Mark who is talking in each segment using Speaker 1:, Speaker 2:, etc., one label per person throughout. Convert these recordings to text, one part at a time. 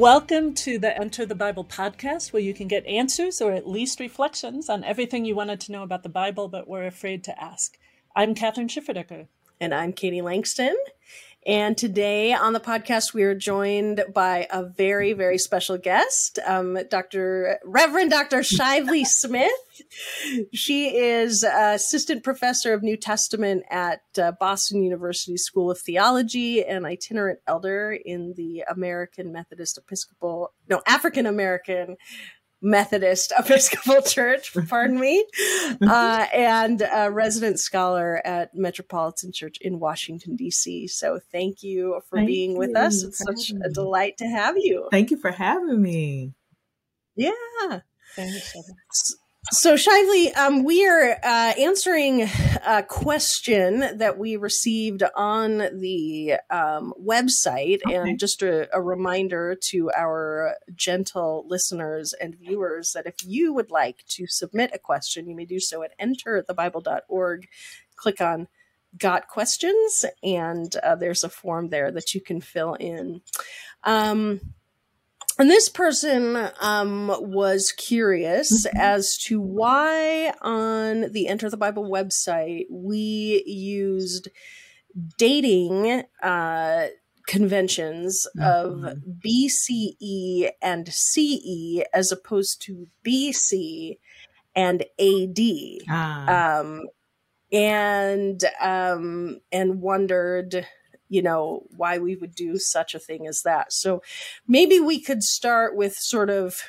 Speaker 1: Welcome to the Enter the Bible podcast, where you can get answers or at least reflections on everything you wanted to know about the Bible but were afraid to ask. I'm Kathryn Schifferdecker.
Speaker 2: And I'm Katie Langston. And today on the podcast, we are joined by a very, very special guest, um, Dr. Reverend Dr. Shively Smith. She is assistant professor of New Testament at uh, Boston University School of Theology and itinerant elder in the American Methodist Episcopal, no, African American Methodist Episcopal Church, pardon me, uh, and a resident scholar at Metropolitan Church in Washington, D.C. So thank you for
Speaker 3: thank
Speaker 2: being with us. It's such a delight to have you.
Speaker 3: Thank you for having me.
Speaker 2: Yeah. Thanks. So, Shively, um, we are uh, answering a question that we received on the um, website. Okay. And just a, a, reminder to our gentle listeners and viewers that if you would like to submit a question, you may do so at enterthebible.org. Click on Got Questions, and uh, there's a form there that you can fill in. Um, and this person um, was curious mm-hmm. as to why on the Enter the Bible website we used dating uh, conventions mm-hmm. of BCE and CE as opposed to BC and AD. Ah. Um, and um, and wondered you know, why we would do such a thing as that. So maybe we could start with sort of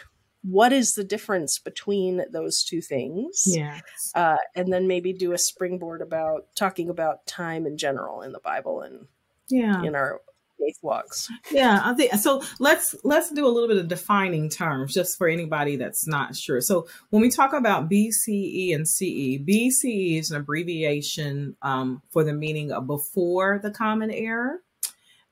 Speaker 2: what is the difference between those two things?
Speaker 3: Yeah.
Speaker 2: Uh, and then maybe do a springboard about talking about time in general in the Bible and
Speaker 3: yeah.
Speaker 2: in our
Speaker 3: Yeah, I think so. Let's let's do a little bit of defining terms just for anybody that's not sure. So when we talk about BCE and CE, BCE is an abbreviation um, for the meaning of before the Common Era,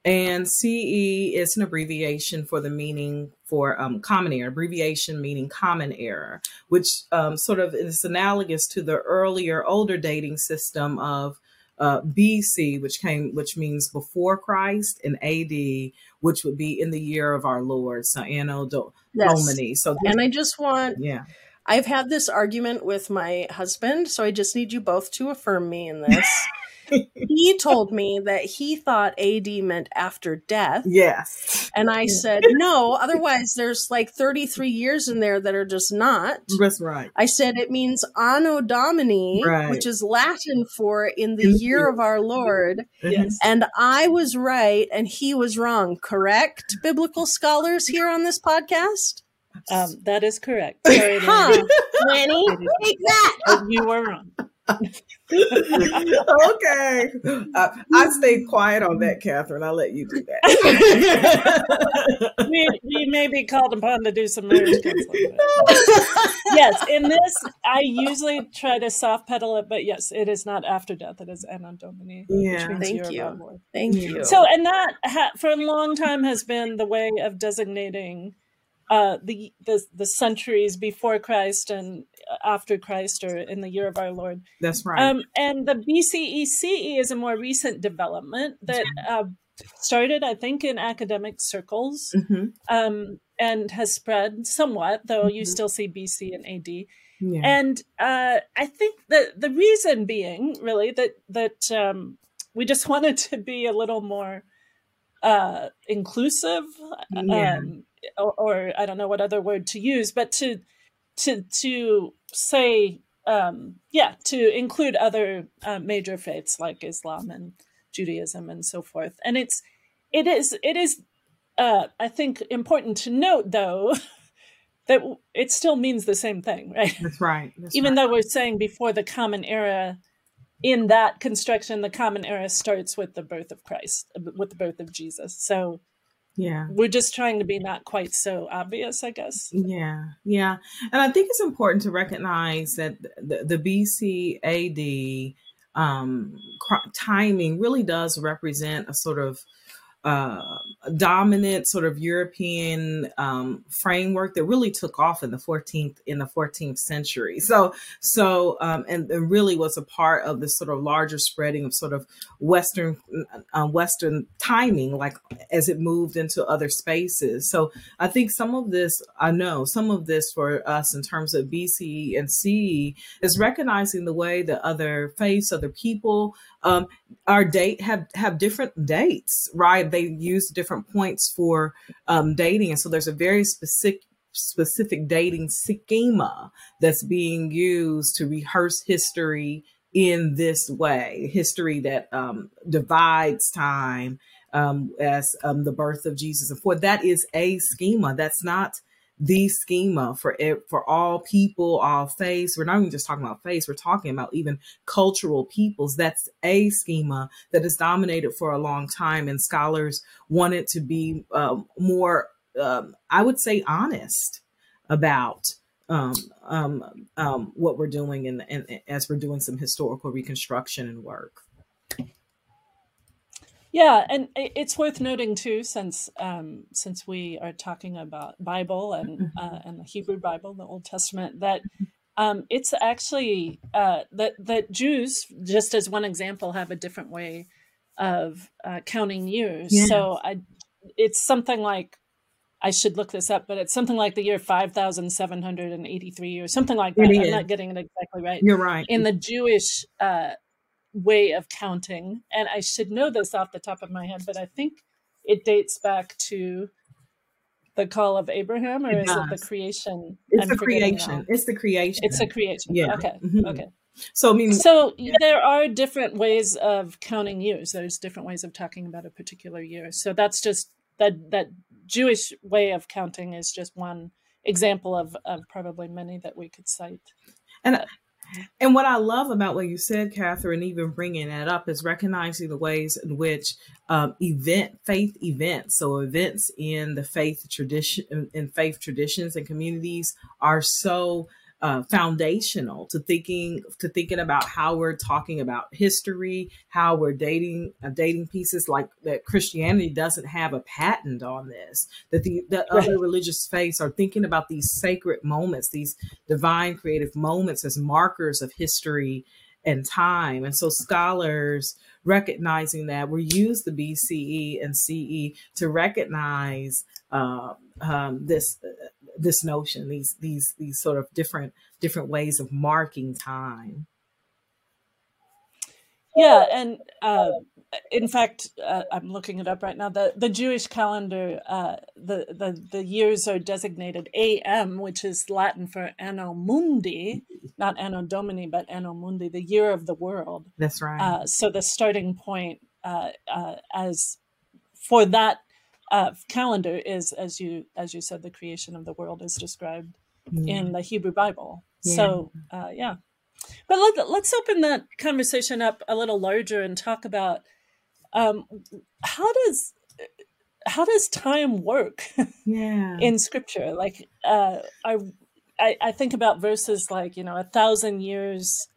Speaker 3: and CE is an abbreviation for the meaning for um, Common Era. Abbreviation meaning Common Era, which um, sort of is analogous to the earlier, older dating system of uh, BC, which came, which means before Christ, and AD, which would be in the year of our Lord, so Anno do- yes. Domini. So,
Speaker 2: this, and I just want,
Speaker 3: yeah,
Speaker 2: I've had this argument with my husband, so I just need you both to affirm me in this. He told me that he thought AD meant after death.
Speaker 3: Yes.
Speaker 2: And I said, no, otherwise there's like 33 years in there that are just not.
Speaker 3: That's right.
Speaker 2: I said it means Anno Domini, right. which is Latin for in the year of our Lord. Yes. And I was right and he was wrong. Correct, biblical scholars here on this podcast?
Speaker 1: Um, that is correct.
Speaker 2: Sorry, huh. Lenny, take that.
Speaker 1: You were wrong.
Speaker 3: Okay. Uh, I stay quiet on that, Kathryn. I'll let you do that.
Speaker 1: we, we may be called upon to do some marriage counseling. yes, in this, I usually try to soft pedal it, but yes, it is not after death. It is Anno Domini.
Speaker 2: Yeah. Thank you. Thank you.
Speaker 1: So, and that ha- for a long time has been the way of designating uh, the, the the centuries before Christ and after Christ, or in the year of our Lord.
Speaker 3: That's right.
Speaker 1: Um, and the BCECE is a more recent development that uh, started, I think, in academic circles mm-hmm. um, and has spread somewhat, though mm-hmm. you still see BC and AD. Yeah. And uh, I think that the reason being really that that um, we just wanted to be a little more uh, inclusive. Yeah. Um, or, or, I don't know what other word to use, but to to to say um, yeah to include other uh, major faiths like Islam and Judaism and so forth. And it's it is it is uh, I think important to note though that it still means the same thing, right?
Speaker 3: That's right. That's
Speaker 1: Even
Speaker 3: right.
Speaker 1: though we're saying before the Common Era, in that construction, the Common Era starts with the birth of Christ, with the birth of Jesus. So
Speaker 3: yeah.
Speaker 1: We're just trying to be not quite so obvious i guess.
Speaker 3: Yeah yeah. And i think it's important to recognize that the, the bc ad um, timing really does represent a sort of uh, dominant sort of European um, framework that really took off in the 14th in the 14th century. So so um, and, and, really was a part of this sort of larger spreading of sort of Western uh, Western timing, like as it moved into other spaces. So I think some of this I know some of this for us in terms of BCE and CE is recognizing the way that other faiths, other people um, our date have have different dates, right? They use different points for um, dating, and so there's a very specific specific dating schema that's being used to rehearse history in this way. History that um, divides time um, as um, the birth of jesus. And for that is a schema. That's not the schema for it, for all people, all faiths. We're not even just talking about faiths. We're talking about even cultural peoples. That's a schema that is dominated for a long time, and scholars wanted to be um, more, um, I would say, honest about um, um, um, what we're doing, and as we're doing some historical reconstruction and work.
Speaker 1: Yeah, and it's worth noting too, since um, since we are talking about Bible and mm-hmm. uh, and the Hebrew Bible, the Old Testament, that um, it's actually uh, that that Jews, just as one example, have a different way of uh, counting years. Yes. So I, it's something like I should look this up, but it's something like the year 5,783 or something like that. I'm not getting it exactly right.
Speaker 3: You're right.
Speaker 1: In the Jewish uh, way of counting. And I should know this off the top of my head, but I think it dates back to the call of Abraham, or it is it the creation?
Speaker 3: It's I'm the creation. It's the creation.
Speaker 1: It's a creation. Yeah. Okay. Mm-hmm. Okay.
Speaker 3: So I mean,
Speaker 1: so yeah. there are different ways of counting years. There's different ways of talking about a particular year. So that's just that that Jewish way of counting is just one example of of probably many that we could cite.
Speaker 3: And and what I love about what you said, Kathryn, even bringing that up, is recognizing the ways in which um, event faith events, so events in the faith tradition, in faith traditions and communities, are so uh, foundational to thinking to thinking about how we're talking about history, how we're dating uh, dating pieces like that. Christianity doesn't have a patent on this. That the that right. other religious faiths are thinking about these sacred moments, these divine creative moments as markers of history and time. And so scholars recognizing that we use the BCE and CE to recognize uh, um, this this notion, these these these sort of different different ways of marking time.
Speaker 1: Yeah, and uh, in fact, uh, I'm looking it up right now. The the Jewish calendar, uh, the the the years are designated AM, which is Latin for Anno Mundi, not Anno Domini, but Anno Mundi, the year of the world.
Speaker 3: That's right. Uh,
Speaker 1: so the starting point uh, uh, as for that uh, calendar is, as you as you said, the creation of the world is described yeah. in the Hebrew Bible. Yeah. So uh, yeah, but let, let's open that conversation up a little larger and talk about um, how does how does time work
Speaker 3: yeah.
Speaker 1: in Scripture? Like uh, I, I I think about verses like you know a thousand years.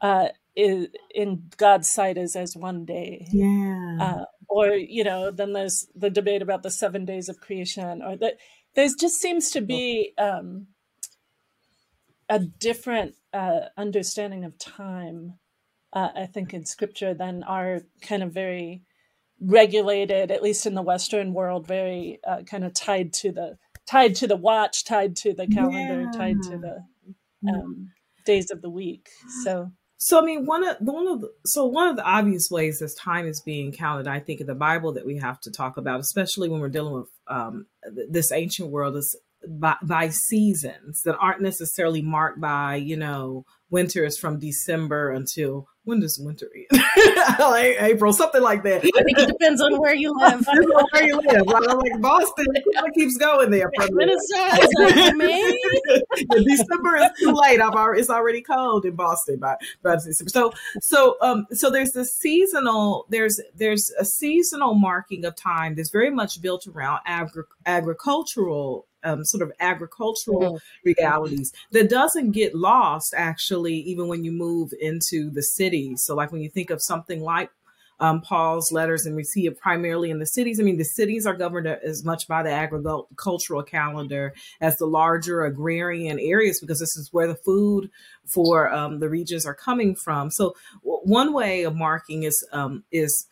Speaker 1: Uh, is, in God's sight is as one day.
Speaker 3: Yeah. Uh,
Speaker 1: or you know then there's the debate about the seven days of creation or that there just seems to be um, a different uh, understanding of time uh, i think in scripture than our kind of very regulated at least in the western world very uh, kind of tied to the tied to the watch tied to the calendar yeah. tied to the um, days of the week so
Speaker 3: so I mean, one of the one of the, so one of the obvious ways this time is being counted, I think, in the Bible that we have to talk about, especially when we're dealing with um, this ancient world, is by, by seasons that aren't necessarily marked by you know winter is from December until when does winter end? like April, something like that.
Speaker 2: I think it depends on where you live.
Speaker 3: where you live. like Boston, it keeps going there. Minnesota, like May. December is too late. I've already, it's already cold in Boston by, by December. So, so, um, so there's a seasonal. There's there's a seasonal marking of time that's very much built around agri- agricultural um, sort of agricultural mm-hmm. realities that doesn't get lost actually even when you move into the city so like when you think of something like um, Paul's letters, and we see it primarily in the cities. I mean, the cities are governed as much by the agricultural calendar as the larger agrarian areas because this is where the food for um, the regions are coming from. So, w- one way of marking is um, is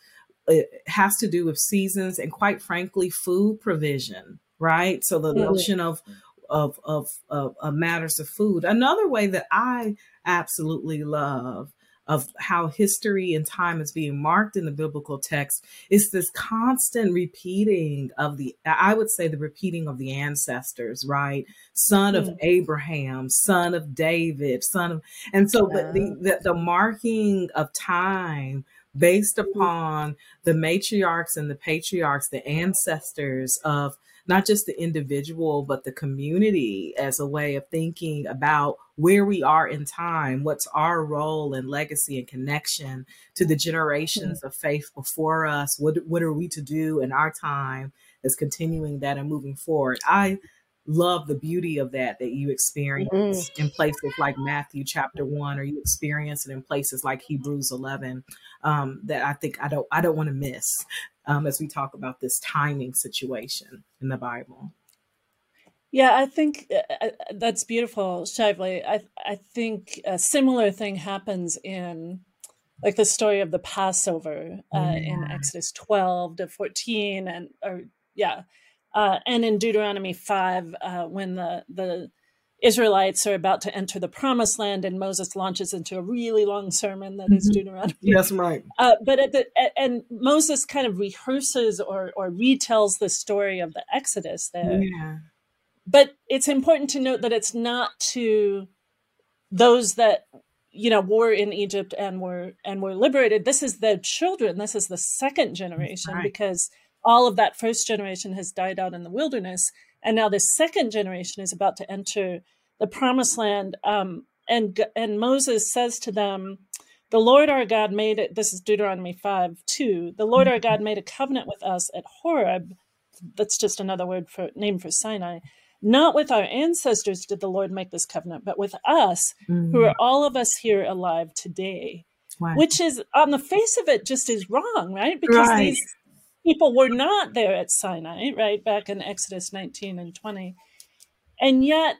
Speaker 3: it has to do with seasons and, quite frankly, food provision. Right. So the mm-hmm. notion of of, of, of, of matters of food. Another way that I absolutely love of how history and time is being marked in the biblical text is this constant repeating of the i would say the repeating of the ancestors right son of mm. abraham son of david son of and so yeah. the, the, the marking of time based mm. upon the matriarchs and the patriarchs the ancestors of not just the individual, but the community as a way of thinking about where we are in time, what's our role and legacy and connection to the generations mm-hmm. of faith before us. What, what are we to do in our time as continuing that and moving forward? I love the beauty of that that you experience mm-hmm. in places like Matthew chapter one, or you experience it in places like Hebrews eleven. Um, that I think I don't I don't want to miss um, as we talk about this timing situation in the Bible.
Speaker 1: Yeah, I think uh, uh that's beautiful, Shively. I I think a similar thing happens in like the story of the Passover uh, yeah. in Exodus 12 to 14 and or yeah uh, and in Deuteronomy 5, uh, when the, the Israelites are about to enter the promised land, and Moses launches into a really long sermon that mm-hmm. is Deuteronomy.
Speaker 3: Yes, right.
Speaker 1: Uh, but at the, and Moses kind of rehearses or, or retells the story of the Exodus there. Yeah. But it's important to note that it's not to those that you know were in Egypt and were and were liberated. This is the children. This is the second generation right. because all of that first generation has died out in the wilderness. And now this second generation is about to enter the promised land. Um, and, and Moses says to them, the Lord our God made it. This is Deuteronomy 5 2. The Lord our God made a covenant with us at Horeb. That's just another word for name for Sinai. Not with our ancestors did the Lord make this covenant, but with us, mm-hmm. who are all of us here alive today. Which is on the face of it just is wrong, right? Because right. these people were not there at Sinai, right, back in Exodus 19 and 20. And yet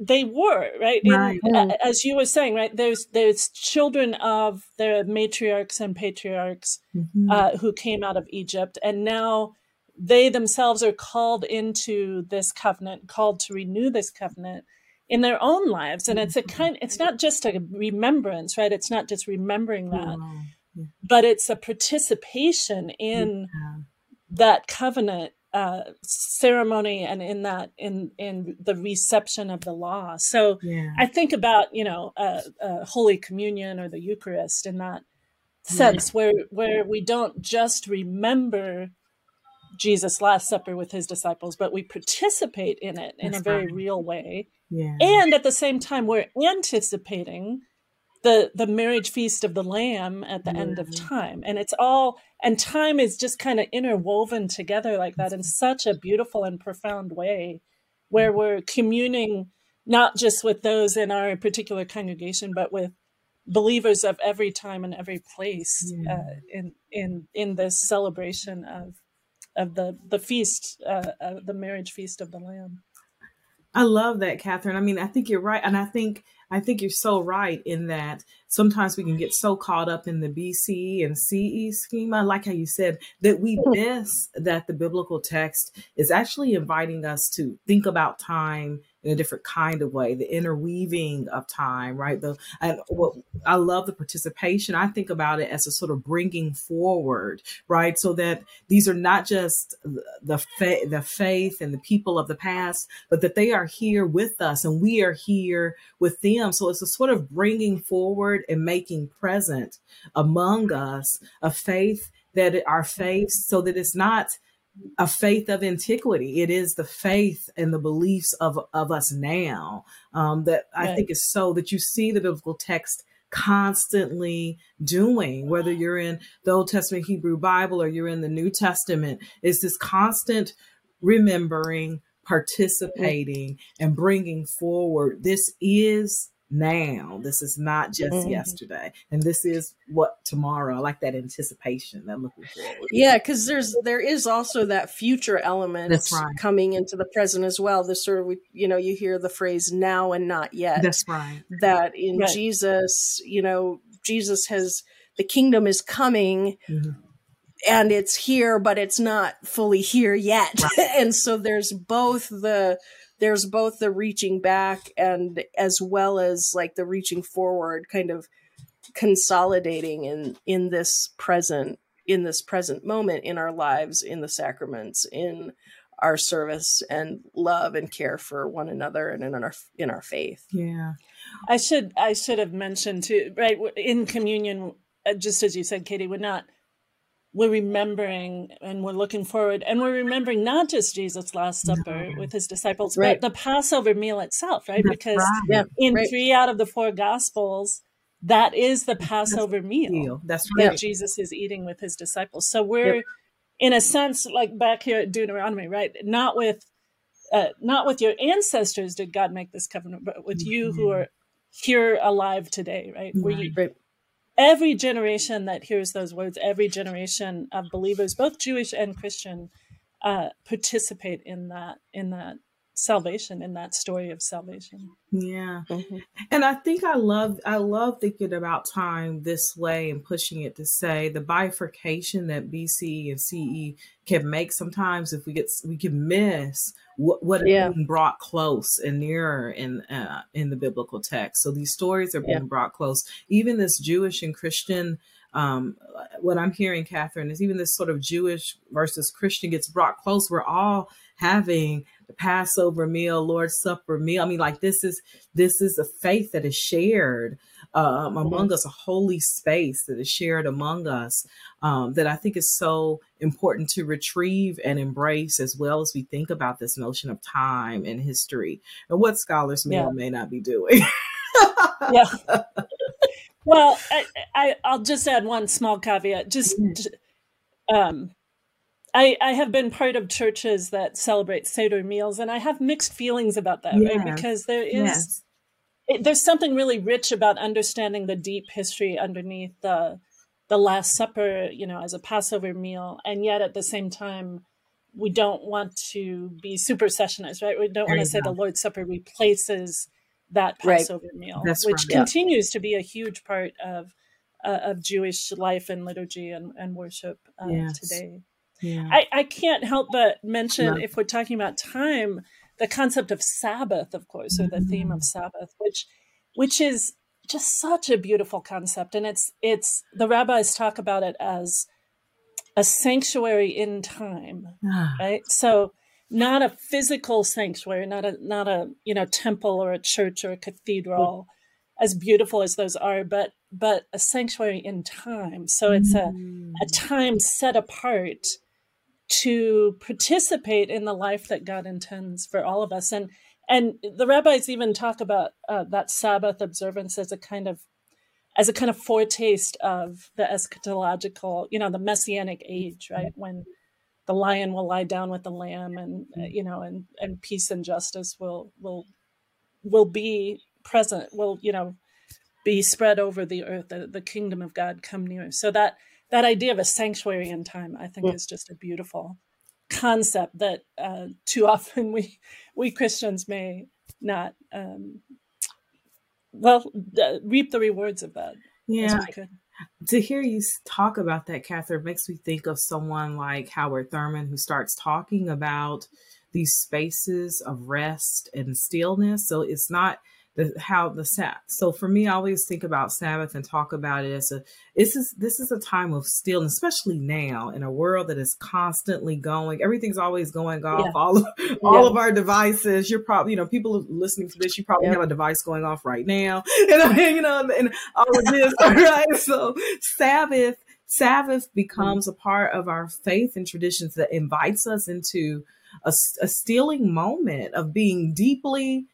Speaker 1: they were, right? right. In, as you were saying, right, there's there's children of the matriarchs and patriarchs mm-hmm. uh, who came out of Egypt, and now they themselves are called into this covenant, called to renew this covenant in their own lives. And it's a mm-hmm. kind it's not just a remembrance, right? It's not just remembering that but it's a participation in yeah. that covenant uh, ceremony and in that in in the reception of the law. So yeah. I think about you know uh, uh, Holy Communion or the Eucharist in that sense, where where we don't just remember Jesus' Last Supper with his disciples, but we participate in it in That's a very right. real way. Yeah. And at the same time, we're anticipating the the marriage feast of the lamb at the mm-hmm. end of time and it's all and time is just kind of interwoven together like that in such a beautiful and profound way where mm-hmm. we're communing not just with those in our particular congregation but with believers of every time and every place yeah. uh, in in in this celebration of of the the feast uh, uh, the marriage feast of the lamb
Speaker 3: I love that, Kathryn. I mean, I think you're right. And I think I think you're so right in that sometimes we can get so caught up in the BCE and CE schema, like how you said, that we hmm. miss that the biblical text is actually inviting us to think about time in a different kind of way, the interweaving of time, right? The and what I love the participation. I think about it as a sort of bringing forward, right? So that these are not just the fa- the faith and the people of the past, but that they are here with us and we are here with them. So it's a sort of bringing forward and making present among us a faith that our faith, so that it's not a faith of antiquity. It is the faith and the beliefs of, of us now um, that right. I think is so that you see the biblical text constantly doing, whether you're in the Old Testament Hebrew Bible or you're in the New Testament, is this constant remembering, participating, and bringing forward. This is now. This is not just mm-hmm. yesterday, and this is what tomorrow. I like that anticipation, that looking forward.
Speaker 2: Yeah, because there's there is also that future element
Speaker 3: That's right.
Speaker 2: coming into the present as well. This sort of you know you hear the phrase "now and not yet."
Speaker 3: That's right.
Speaker 2: That in right. Jesus, you know, Jesus has the kingdom is coming. Mm-hmm and it's here but it's not fully here yet right. and so there's both the there's both the reaching back and as well as like the reaching forward kind of consolidating in in this present in this present moment in our lives in the sacraments in our service and love and care for one another and in our in our faith.
Speaker 3: Yeah.
Speaker 1: I should i should have mentioned too right in communion uh, just as you said katie we're not we're remembering and we're looking forward and we're remembering not just Jesus' Last Supper no. with his disciples, right. but the Passover meal itself, right?
Speaker 3: That's
Speaker 1: because
Speaker 3: right.
Speaker 1: In
Speaker 3: right.
Speaker 1: three out of the four Gospels, that is the Passover
Speaker 3: That's
Speaker 1: meal.
Speaker 3: That's right.
Speaker 1: That Jesus is eating with his disciples. So we're, yep. in a sense, like back here at Deuteronomy, right? Not with, uh, not with your ancestors did God make this covenant, but with mm-hmm. you who mm-hmm. are here alive today, right? Where you, every generation that hears those words, every generation of believers, both Jewish and Christian, uh, participate in that in that salvation in that story of salvation
Speaker 3: yeah mm-hmm. and i think i love i love thinking about time this way and pushing it to say the bifurcation that bce and ce can make sometimes if we get we can miss what what yeah. is being brought close and nearer in uh, in the biblical text so these stories are being yeah. brought close even this jewish and christian um, what I'm hearing, Kathryn, is even this sort of Jewish versus Christian gets brought close. We're all having the Passover meal, Lord's Supper meal. I mean, like this is this is a faith that is shared um, among us, a holy space that is shared among us. Um, that I think is so important to retrieve and embrace, as well as we think about this notion of time and history and what scholars may yeah. or may not be doing.
Speaker 1: yeah. Well, I, I, will just add one small caveat. Just, mm-hmm. um, I, I have been part of churches that celebrate Seder meals, and I have mixed feelings about that, yes. right? Because there is yes. it, there's something really rich about understanding the deep history underneath the the Last Supper, you know, as a Passover meal, and yet at the same time, we don't want to be supersessionist, right? We don't want to say the Lord's Supper replaces that Passover right. meal,
Speaker 3: That's
Speaker 1: which
Speaker 3: right.
Speaker 1: continues yeah. to be a huge part of uh, of Jewish life and liturgy and, and worship uh, yes. today.
Speaker 3: Yeah.
Speaker 1: I, I can't help but mention, if we're talking about time, the concept of Sabbath, of course, or the mm-hmm. theme of mm. Sabbath, which which is just such a beautiful concept. And it's it's the rabbis talk about it as a sanctuary in time. Ah. Right. So not a physical sanctuary, not a not a you know temple or a church or a cathedral, mm. as beautiful as those are, but but a sanctuary in time. So it's a a mm. time set apart to participate in the life that God intends for all of us. And and the rabbis even talk about uh, that Sabbath observance as a kind of as a kind of foretaste of the eschatological, you know, the messianic age, right? When the lion will lie down with the lamb, and uh, you know, and and peace and justice will will will be present. Will you know be spread over the earth. The, the kingdom of God come near. So that that idea of a sanctuary in time, I think, mm. is just a beautiful concept that uh, too often we we Christians may not um, well uh, reap the rewards of that.
Speaker 3: Yeah. To hear you talk about that, Kathryn, makes me think of someone like Howard Thurman, who starts talking about these spaces of rest and stillness. So it's not the how the Sabbath. So for me, I always think about Sabbath and talk about it as a this is this is a time of stillness, especially now in a world that is constantly going. Everything's always going off. Yeah. All of, all yeah. of our devices. You're probably you know people listening to this. You probably yeah. have a device going off right now, and you know, and all of this. right. So Sabbath. Sabbath becomes a part of our faith and traditions that invites us into a, a stealing moment of being deeply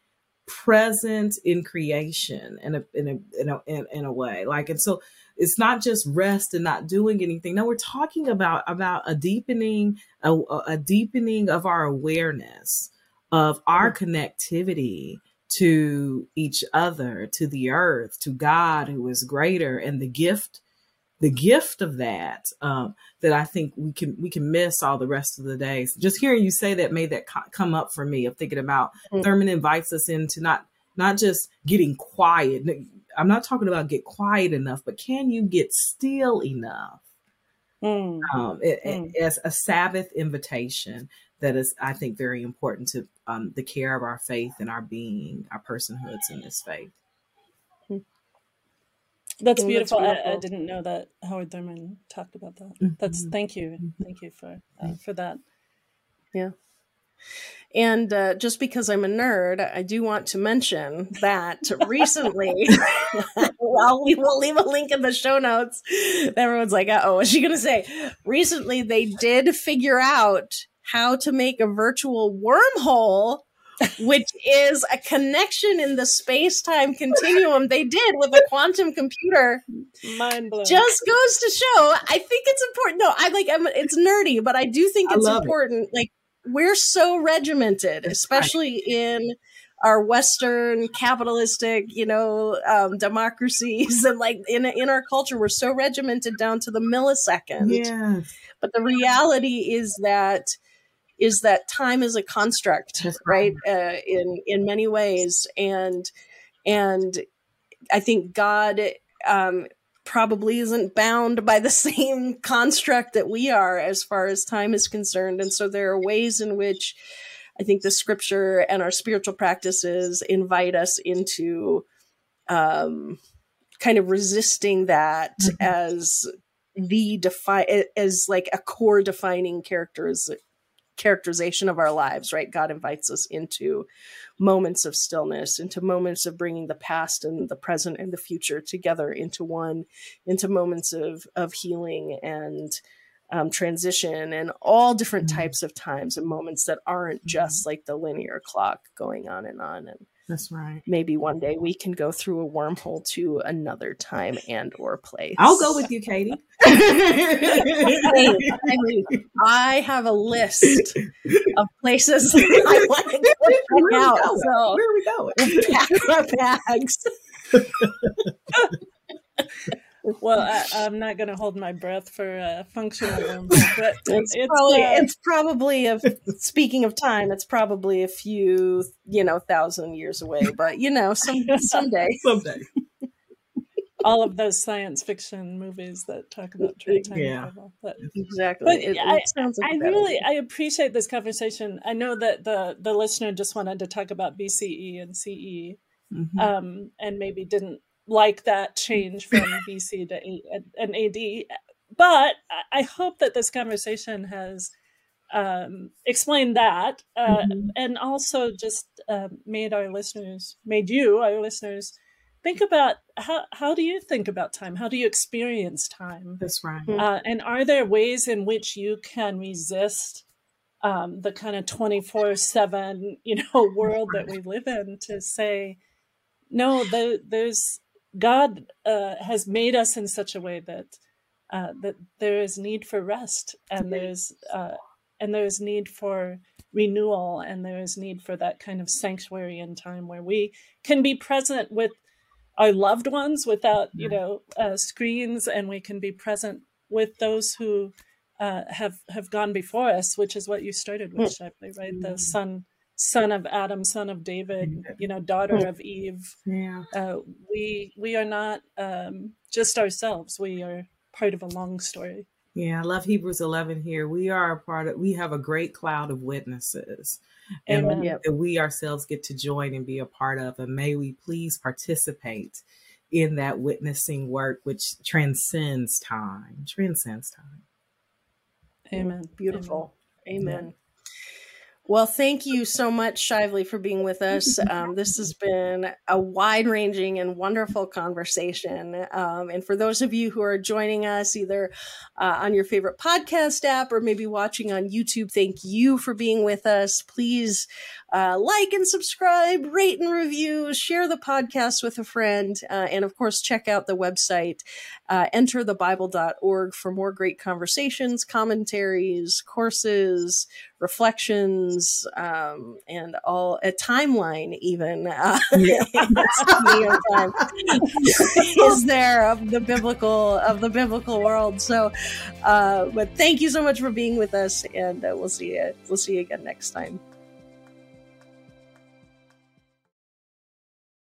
Speaker 3: present in creation in a in a in a in, in a way. Like and so it's not just rest and not doing anything. No we're talking about about a deepening a, a deepening of our awareness of our mm-hmm. connectivity to each other, to the earth, to God who is greater, and the gift, the gift of that, um, that I think we can we can miss all the rest of the days. Just hearing you say that made that co- come up for me. Of thinking about mm-hmm. Thurman invites us into not not just getting quiet. I'm not talking about get quiet enough, but can you get still enough? Mm. Um, it, mm. as a Sabbath invitation that is, I think, very important to um, the care of our faith and our being, our personhoods in this faith.
Speaker 1: That's beautiful. That's beautiful. I, I, didn't know that Howard Thurman talked about that. Mm-hmm. That's thank you, mm-hmm. thank you for uh, for that.
Speaker 2: Yeah. And uh, just because I'm a nerd, I do want to mention that recently, well, we will leave a link in the show notes. Everyone's like, oh, what's she going to say? Recently, they did figure out how to make a virtual wormhole which is a connection in the space-time continuum they did with a quantum computer
Speaker 1: mind blowing
Speaker 2: just goes to show i think it's important no i like I'm, it's nerdy but i do think it's important it. like we're so regimented especially right. in our western capitalistic you know um, democracies and like in in our culture we're so regimented down to the millisecond
Speaker 3: yeah
Speaker 2: but the reality is that is that time is a construct, right? Uh, in in many ways, and and I think God um, probably isn't bound by the same construct that we are as far as time is concerned, and so there are ways in which I think the Scripture and our spiritual practices invite us into. Um, kind of resisting that mm-hmm. as the define as like a core defining characteristic characterization of our lives, right? God invites us into moments of stillness, into moments of bringing the past and the present and the future together into one, into moments of of healing and um, transition and all different mm-hmm. types of times and moments that aren't just mm-hmm. like the linear clock going on and on and
Speaker 3: that's right.
Speaker 2: Maybe one day we can go through a wormhole to another time and or place.
Speaker 3: I'll go with you, Katie.
Speaker 2: I have a list of places I want to go check out. So
Speaker 3: Where are we going?
Speaker 2: pack our bags
Speaker 1: well, I, am not going to hold my breath for a functional room, but
Speaker 2: it's, it's probably uh, it's probably a speaking of time, it's probably a few you know thousand years away, but you know some someday
Speaker 3: someday.
Speaker 1: All of those science fiction movies that talk about time
Speaker 2: yeah.
Speaker 1: travel, but,
Speaker 2: exactly.
Speaker 1: But it, I, like I really I appreciate this conversation. I know that the the listener just wanted to talk about BCE and CE, mm-hmm. um, and maybe didn't like that change from BC to a- an AD. But I hope that this conversation has um, explained that uh, mm-hmm. and also just uh, made our listeners, made you, our listeners, think about how, how do you think about time? How do you experience time?
Speaker 3: That's right.
Speaker 1: Uh, and are there ways in which you can resist um, the kind of 24 7 you know world that we live in to say no the, there's God uh, has made us in such a way that uh, that there is need for rest, and there's uh, and there is need for renewal, and there is need for that kind of sanctuary in time where we can be present with our loved ones without you know uh, screens, and we can be present with those who uh, have have gone before us, which is what you started with. Shively, right? The son son of Adam, son of David, you know, daughter of Eve.
Speaker 3: Yeah.
Speaker 1: Uh, we we are not um, just ourselves. We are part of a long story.
Speaker 3: Yeah, I love Hebrews 11 here. We are a part of, we have a great cloud of witnesses. And Amen. that we ourselves get to join and be a part of. And may we please participate in that witnessing work, which transcends time, transcends time.
Speaker 1: Amen.
Speaker 2: Beautiful. Amen. Amen. Well, thank you so much, Shively, for being with us. Um, this has been a wide ranging and wonderful conversation. Um, and for those of you who are joining us either uh, on your favorite podcast app or maybe watching on YouTube, thank you for being with us. Please uh, like and subscribe, rate and review, share the podcast with a friend, uh, and of course, check out the website, uh, enterthebible.org for more great conversations, commentaries, courses reflections um, and all a timeline even uh,
Speaker 3: Yeah.
Speaker 2: time. Is there of the biblical of the biblical world. So uh, but thank you so much for being with us and uh, we'll see you we'll see you again next time